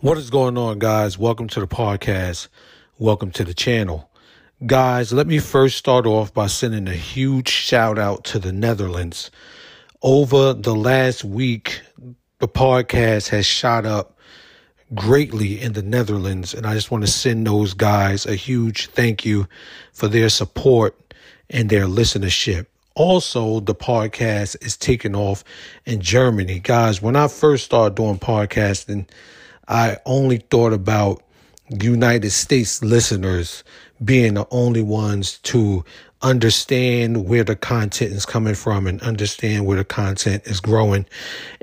What is going on, guys? Welcome to the podcast. Welcome to the channel. Guys, let me first start off by sending a huge shout out to the Netherlands. Over the last week, the podcast has shot up greatly in the Netherlands, and I just want to send those guys a huge thank you for their support and their listenership. Also, the podcast is taking off in Germany. Guys, when I first started doing podcasting, I only thought about United States listeners being the only ones to understand where the content is coming from and understand where the content is growing.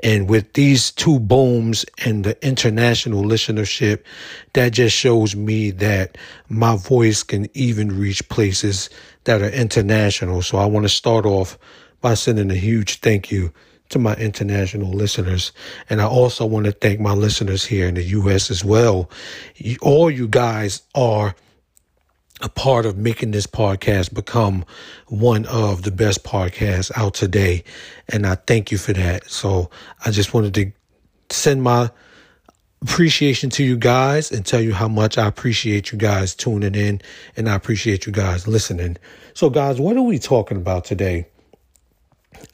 And with these two booms and the international listenership, that just shows me that my voice can even reach places that are international. So I want to start off by sending a huge thank you to my international listeners. And I also want to thank my listeners here in the U.S. as well. All you guys are a part of making this podcast become one of the best podcasts out today. And I thank you for that. So I just wanted to send my appreciation to you guys and tell you how much I appreciate you guys tuning in and I appreciate you guys listening. So, guys, what are we talking about today?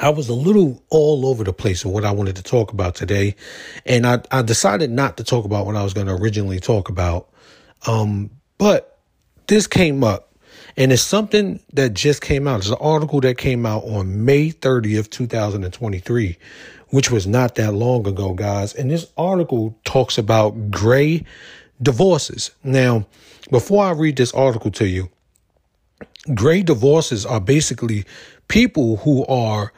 I was a little all over the place of what I wanted to talk about today. And I, I decided not to talk about what I was going to originally talk about. Um, but this came up and it's something that just came out. It's an article that came out on May 30th, 2023, which was not that long ago, guys. And this article talks about gray divorces. Now, before I read this article to you, gray divorces are basically people who are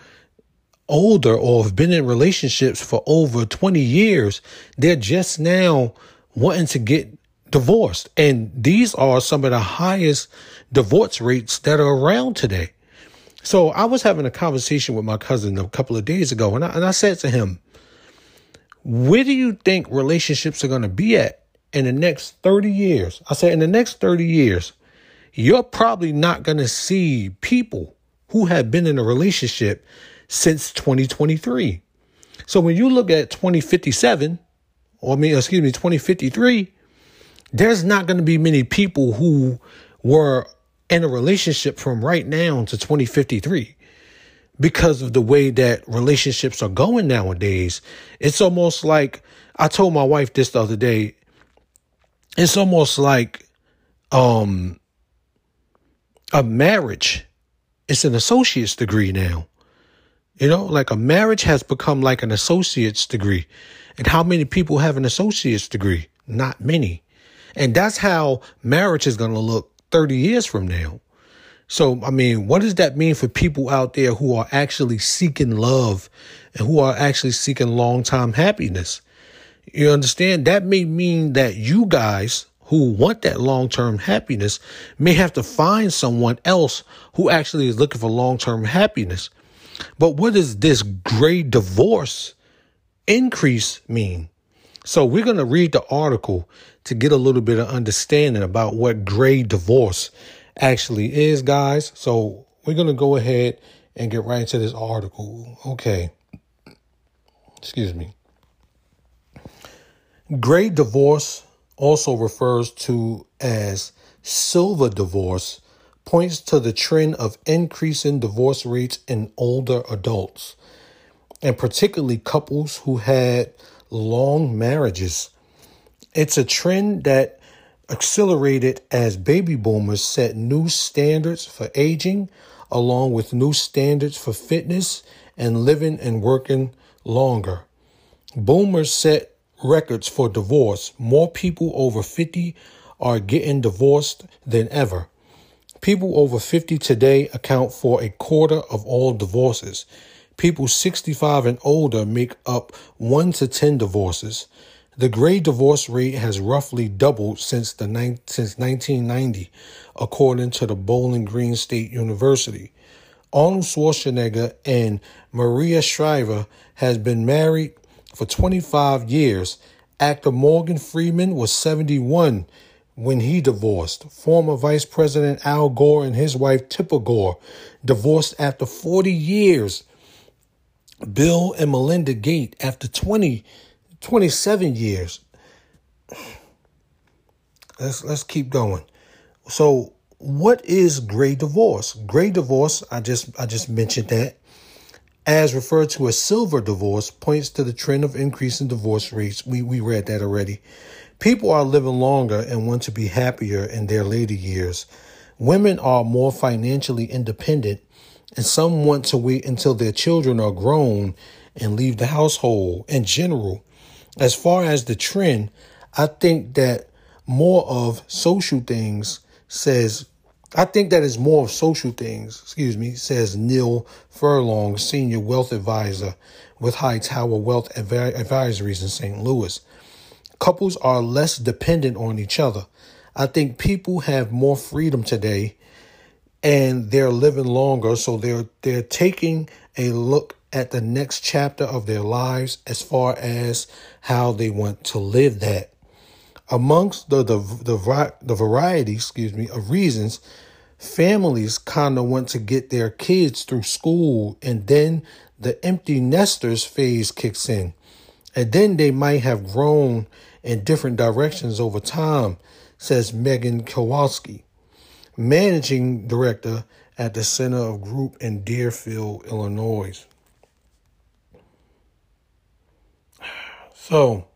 older or have been in relationships for over 20 years, they're just now wanting to get divorced. And these are some of the highest divorce rates that are around today. So I was having a conversation with my cousin a couple of days ago, and I, and I said to him, Where do you think relationships are going to be at in the next 30 years? I said, In the next 30 years, you're probably not going to see people who have been in a relationship since 2023. So when you look at 2057, or I mean, excuse me, 2053, there's not going to be many people who were in a relationship from right now to 2053 because of the way that relationships are going nowadays. It's almost like I told my wife this the other day. It's almost like um a marriage. It's an associate's degree now. You know, like a marriage has become like an associate's degree. And how many people have an associate's degree? Not many. And that's how marriage is going to look 30 years from now. So, I mean, what does that mean for people out there who are actually seeking love and who are actually seeking long time happiness? You understand? That may mean that you guys who want that long term happiness may have to find someone else who actually is looking for long term happiness. But what does this gray divorce increase mean? So we're going to read the article to get a little bit of understanding about what gray divorce actually is, guys. So we're going to go ahead and get right into this article. Okay. Excuse me. Gray divorce also refers to as silver divorce points to the trend of increasing divorce rates in older adults, and particularly couples who had long marriages. It's a trend that accelerated as baby boomers set new standards for aging, along with new standards for fitness and living and working longer. Boomers set records for divorce. More people over 50 are getting divorced than ever. People over 50 today account for a quarter of all divorces. People 65 and older make up 1 to 10 divorces. The gray divorce rate has roughly doubled since the since 1990, according to the Bowling Green State University. Arnold Schwarzenegger and Maria Shriver has been married for 25 years. Actor Morgan Freeman was 71 when he divorced. Former Vice President Al Gore and his wife Tipper Gore divorced after 40 years. Bill and Melinda Gates after 20, 27 years. let's let's keep going. So, what is gray divorce? Gray divorce, I just I just mentioned that, as referred to as silver divorce, points to the trend of increasing divorce rates. We we read that already. People are living longer and want to be happier in their later years. Women are more financially independent, and some want to wait until their children are grown and leave the household. In general, as far as the trend, I think that more of social things says I think that is more of social things, excuse me, says Neil Furlong, senior wealth advisor with Hightower Wealth Advisories in St. Louis. Couples are less dependent on each other. I think people have more freedom today and they're living longer, so they're they're taking a look at the next chapter of their lives as far as how they want to live that. Amongst the the the, the variety, excuse me, of reasons, families kind of want to get their kids through school, and then the empty nesters phase kicks in, and then they might have grown in different directions over time, says Megan Kowalski, managing director at the Center of Group in Deerfield, Illinois. So,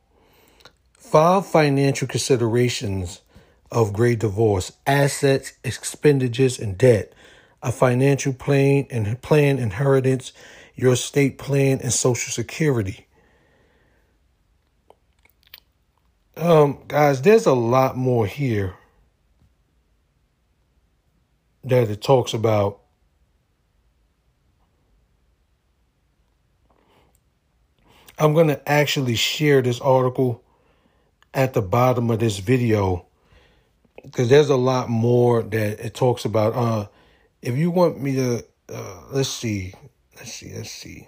five financial considerations of gray divorce assets, expenditures, and debt, a financial plan and plan inheritance, your estate plan, and social security. Um, guys, there's a lot more here that it talks about. I'm going to actually share this article at the bottom of this video because there's a lot more that it talks about. Uh, if you want me to, uh, let's see, let's see, let's see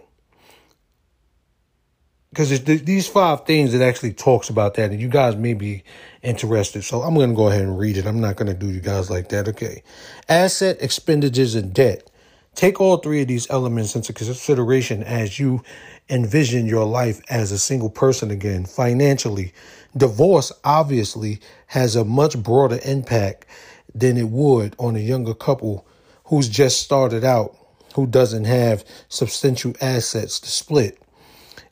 because it's these five things it actually talks about that, and you guys may be interested. So I'm going to go ahead and read it. I'm not going to do you guys like that. Okay. Asset, expenditures, and debt. Take all three of these elements into consideration as you envision your life as a single person again. Financially, divorce obviously has a much broader impact than it would on a younger couple who's just started out, who doesn't have substantial assets to split.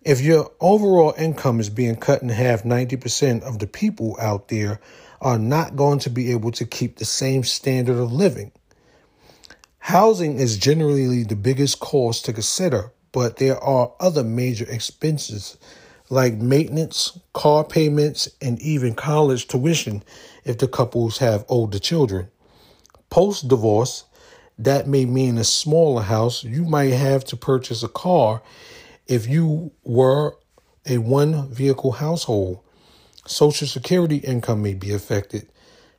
If your overall income is being cut in half, 90% of the people out there are not going to be able to keep the same standard of living. Housing is generally the biggest cost to consider, but there are other major expenses like maintenance, car payments, and even college tuition if the couples have older children. Post divorce, that may mean a smaller house. You might have to purchase a car if you were a one vehicle household, Social Security income may be affected.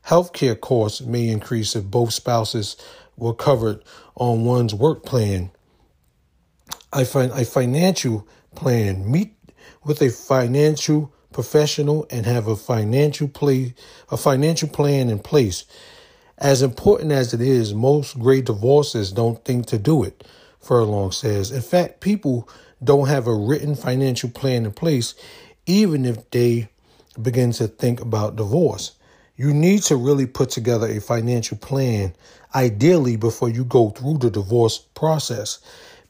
Healthcare costs may increase if both spouses were covered on one's work plan. I find a financial plan. Meet with a financial professional and have a financial play a financial plan in place. As important as it is, most gray divorces don't think to do it, Furlong says. In fact, people don't have a written financial plan in place, even if they begin to think about divorce. You need to really put together a financial plan, ideally, before you go through the divorce process.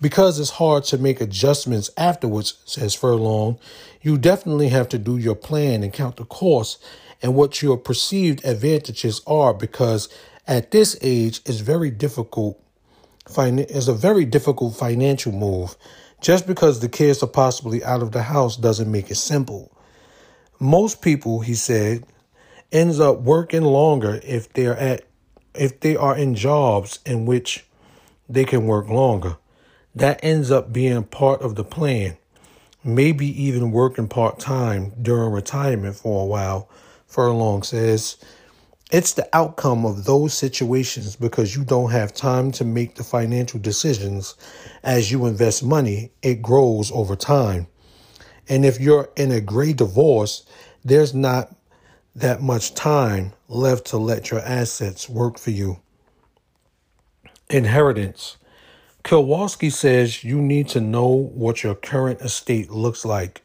Because it's hard to make adjustments afterwards, says Furlong, you definitely have to do your plan and count the costs and what your perceived advantages are because at this age it's very difficult it's a very difficult financial move just because the kids are possibly out of the house doesn't make it simple. Most people, he said, ends up working longer if they're at if they are in jobs in which they can work longer. That ends up being part of the plan. Maybe even working part time during retirement for a while, Furlong says. It's the outcome of those situations because you don't have time to make the financial decisions as you invest money, it grows over time. And if you're in a gray divorce, there's not that much time left to let your assets work for you. Inheritance. Kowalski says you need to know what your current estate looks like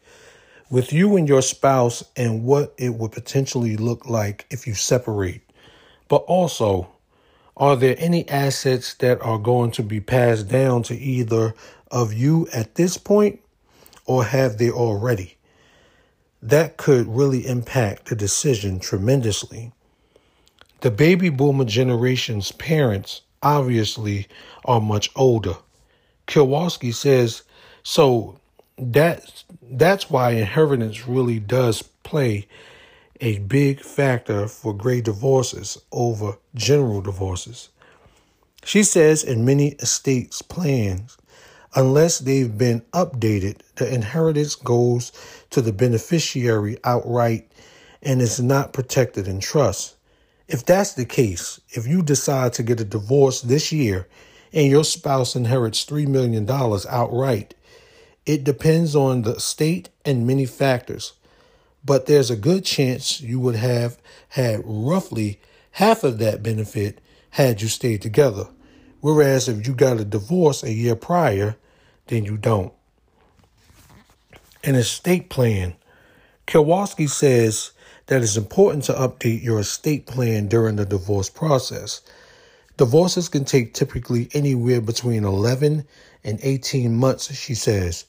with you and your spouse and what it would potentially look like if you separate. But also, are there any assets that are going to be passed down to either of you at this point or have they already? That could really impact the decision tremendously. The baby boomer generation's parents obviously are much older. Kowalski says so that that's why inheritance really does play a big factor for gray divorces over general divorces. She says in many estates plans, unless they've been updated, the inheritance goes to the beneficiary outright and is not protected in trust. If that's the case, if you decide to get a divorce this year and your spouse inherits $3 million outright, it depends on the state and many factors, but there's a good chance you would have had roughly half of that benefit had you stayed together. Whereas if you got a divorce a year prior, then you don't. An estate plan. Kowalski says that it's important to update your estate plan during the divorce process. Divorces can take typically anywhere between 11 and 18 months, she says.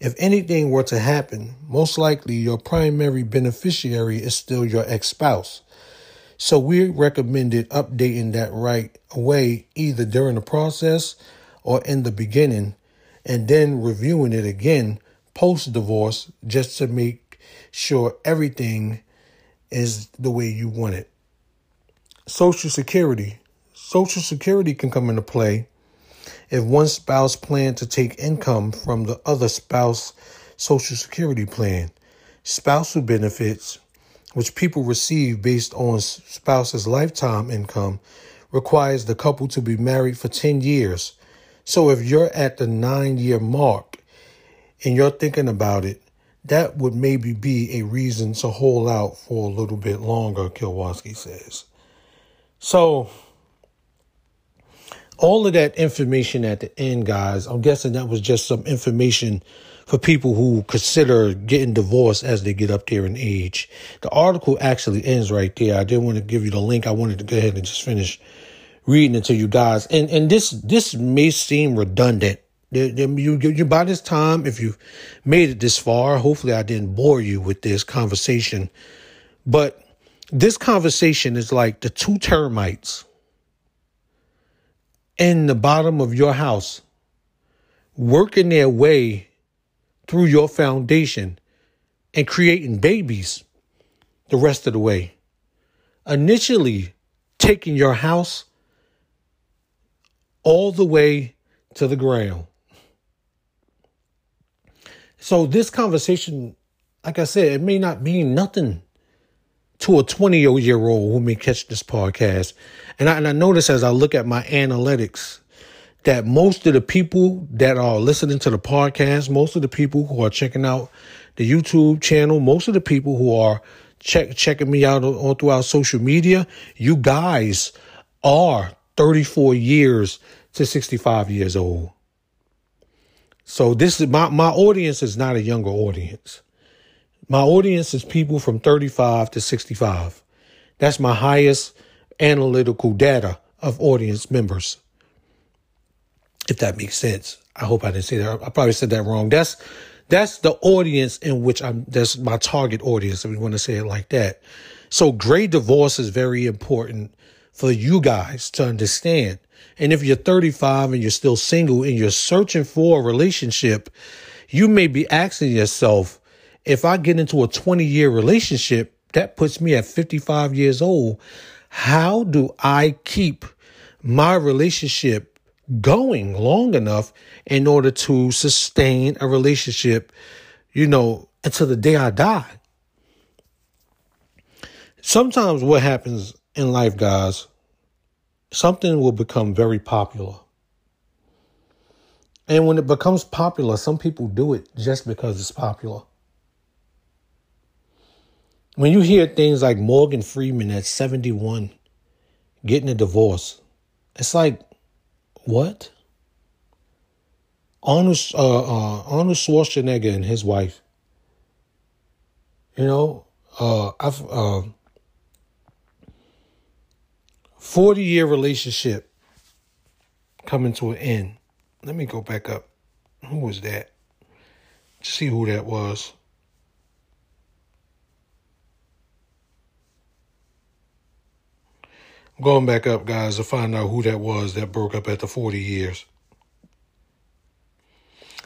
If anything were to happen, most likely your primary beneficiary is still your ex spouse. So we recommended updating that right away, either during the process or in the beginning, and then reviewing it again post divorce just to make sure everything is the way you want it. Social Security. Social Security can come into play if one spouse plans to take income from the other spouse social security plan. Spousal benefits, which people receive based on spouse's lifetime income, requires the couple to be married for 10 years. So if you're at the nine year mark and you're thinking about it, that would maybe be a reason to hold out for a little bit longer, Kowalski says. So all of that information at the end, guys, I'm guessing that was just some information for people who consider getting divorced as they get up there in age. The article actually ends right there. I didn't want to give you the link. I wanted to go ahead and just finish reading it to you guys. And and this this may seem redundant. You, you by this time, if you've made it this far, hopefully I didn't bore you with this conversation. But this conversation is like the two termites in the bottom of your house, working their way through your foundation and creating babies the rest of the way. Initially, taking your house all the way to the ground. So, this conversation, like I said, it may not mean nothing to a 20 year old who may catch this podcast. And I, and I notice as I look at my analytics that most of the people that are listening to the podcast, most of the people who are checking out the YouTube channel, most of the people who are check, checking me out all throughout social media, you guys are 34 years to 65 years old. So this is my, my audience is not a younger audience. My audience is people from 35 to 65. That's my highest analytical data of audience members. If that makes sense. I hope I didn't say that. I probably said that wrong. That's that's the audience in which I'm that's my target audience, if we want to say it like that. So gray divorce is very important for you guys to understand. And if you're 35 and you're still single and you're searching for a relationship, you may be asking yourself, if I get into a 20 year relationship, that puts me at 55 years old. How do I keep my relationship going long enough in order to sustain a relationship, you know, until the day I die? Sometimes what happens in life, guys, something will become very popular. And when it becomes popular, some people do it just because it's popular when you hear things like Morgan Freeman at 71 getting a divorce, it's like, what? Arnold, uh, uh, Arnold Schwarzenegger and his wife You know, uh, I've uh, forty year relationship coming to an end. Let me go back up. Who was that? See who that was. I'm going back up, guys, to find out who that was that broke up after 40 years.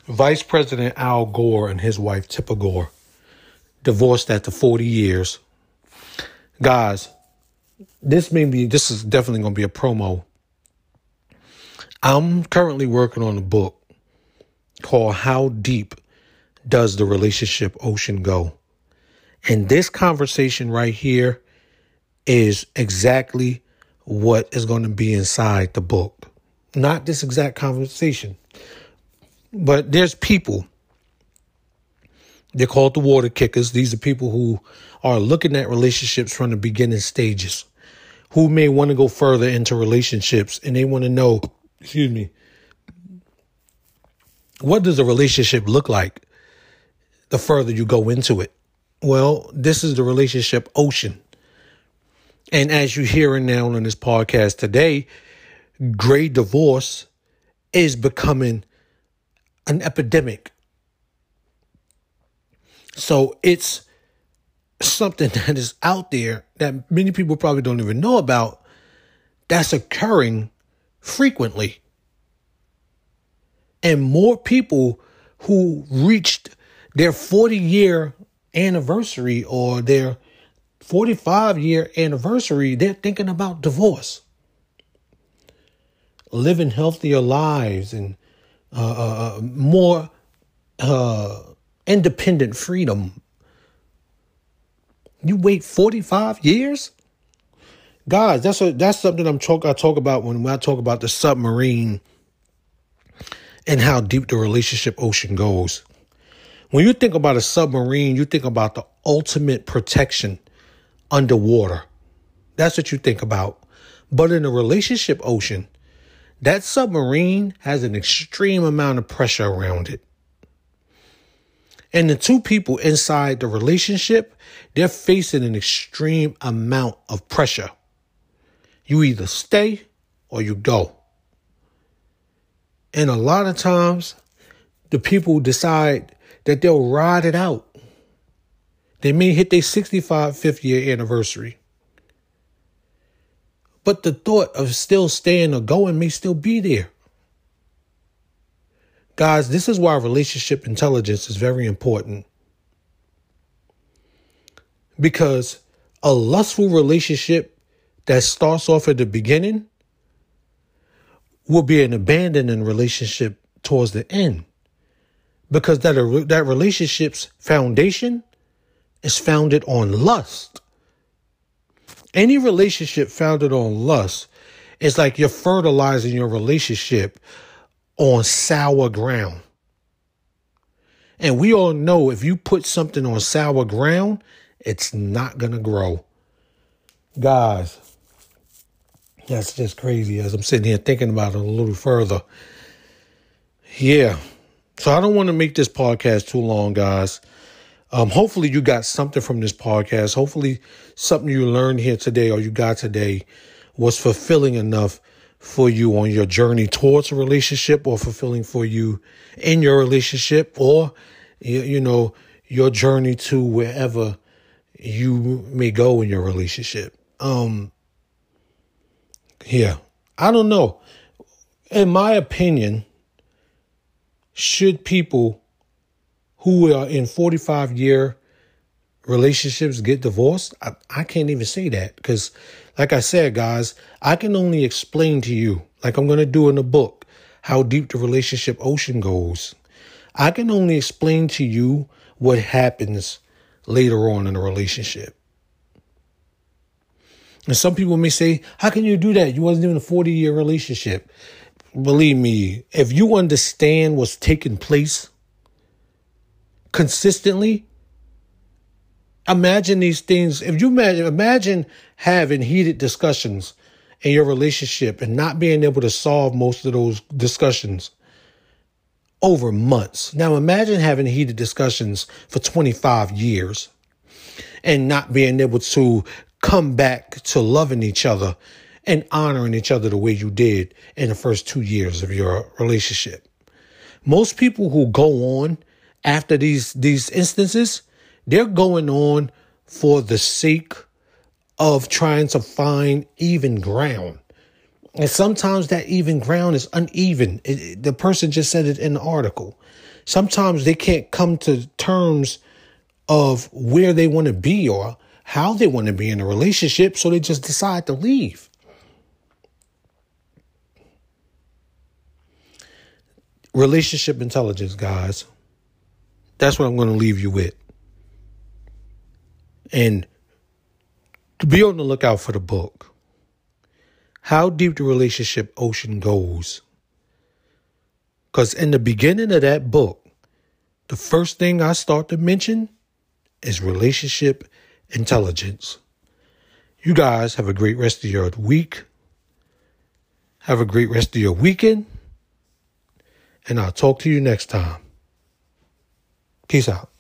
Vice President Al Gore and his wife Tipper Gore divorced after 40 years. Guys, this may be this is definitely going to be a promo. I'm currently working on a book called How Deep Does the Relationship Ocean Go? And this conversation right here is exactly what is going to be inside the book. Not this exact conversation, but there's people. They're called the water kickers. These are people who are looking at relationships from the beginning stages, who may want to go further into relationships and they want to know, excuse me, what does a relationship look like the further you go into it? Well, this is the relationship ocean. And as you're hearing now on this podcast today, gray divorce is becoming an epidemic. So it's something that is out there that many people probably don't even know about that's occurring frequently. And more people who reached their 40 year anniversary or their 45 year anniversary, they're thinking about divorce. Living healthier lives and uh, uh, uh, more uh, independent freedom. You wait 45 years? Guys, that's a, that's something I'm talk I talk about when, when I talk about the submarine and how deep the relationship ocean goes. When you think about a submarine, you think about the ultimate protection underwater. That's what you think about. But in the relationship ocean, that submarine has an extreme amount of pressure around it. And the two people inside the relationship, they're facing an extreme amount of pressure. You either stay or you go. And a lot of times, the people decide that they'll ride it out. They may hit their 65, 50 year anniversary. But the thought of still staying or going may still be there. Guys, this is why relationship intelligence is very important. Because a lustful relationship that starts off at the beginning will be an abandoning relationship towards the end. Because that, that relationship's foundation is founded on lust. Any relationship founded on lust is like you're fertilizing your relationship on sour ground. And we all know if you put something on sour ground, it's not going to grow. Guys, that's just crazy as I'm sitting here thinking about it a little further. Yeah. So I don't want to make this podcast too long, guys. Um, hopefully, you got something from this podcast. Hopefully, something you learned here today or you got today was fulfilling enough for you on your journey towards a relationship or fulfilling for you in your relationship or, you know, your journey to wherever you may go in your relationship. Um, yeah, I don't know. In my opinion, should people who are in 45 year relationships get divorced, I, I can't even say that because, like I said, guys, I can only explain to you, like I'm going to do in the book, how deep the relationship ocean goes. I can only explain to you what happens later on in a relationship. And some people may say, How can you do that? You wasn't even a 40 year relationship. Believe me, if you understand what's taking place consistently. Imagine these things. If you imagine, imagine having heated discussions in your relationship and not being able to solve most of those discussions over months. Now imagine having heated discussions for 25 years. and not being able to come back to loving each other and honoring each other the way you did in the first two years of your relationship. Most people who go on after these these instances, they're going on for the sake of trying to find even ground. And sometimes that even ground is uneven. It, it, the person just said it in the article. Sometimes they can't come to terms of where they want to be or how they want to be in a relationship, so they just decide to leave. Relationship intelligence, guys. That's what I'm going to leave you with. And to be on the lookout for the book. How deep the relationship ocean goes. Because in the beginning of that book, the first thing I start to mention is relationship intelligence. You guys have a great rest of your week. Have a great rest of your weekend. And I'll talk to you next time. Peace out.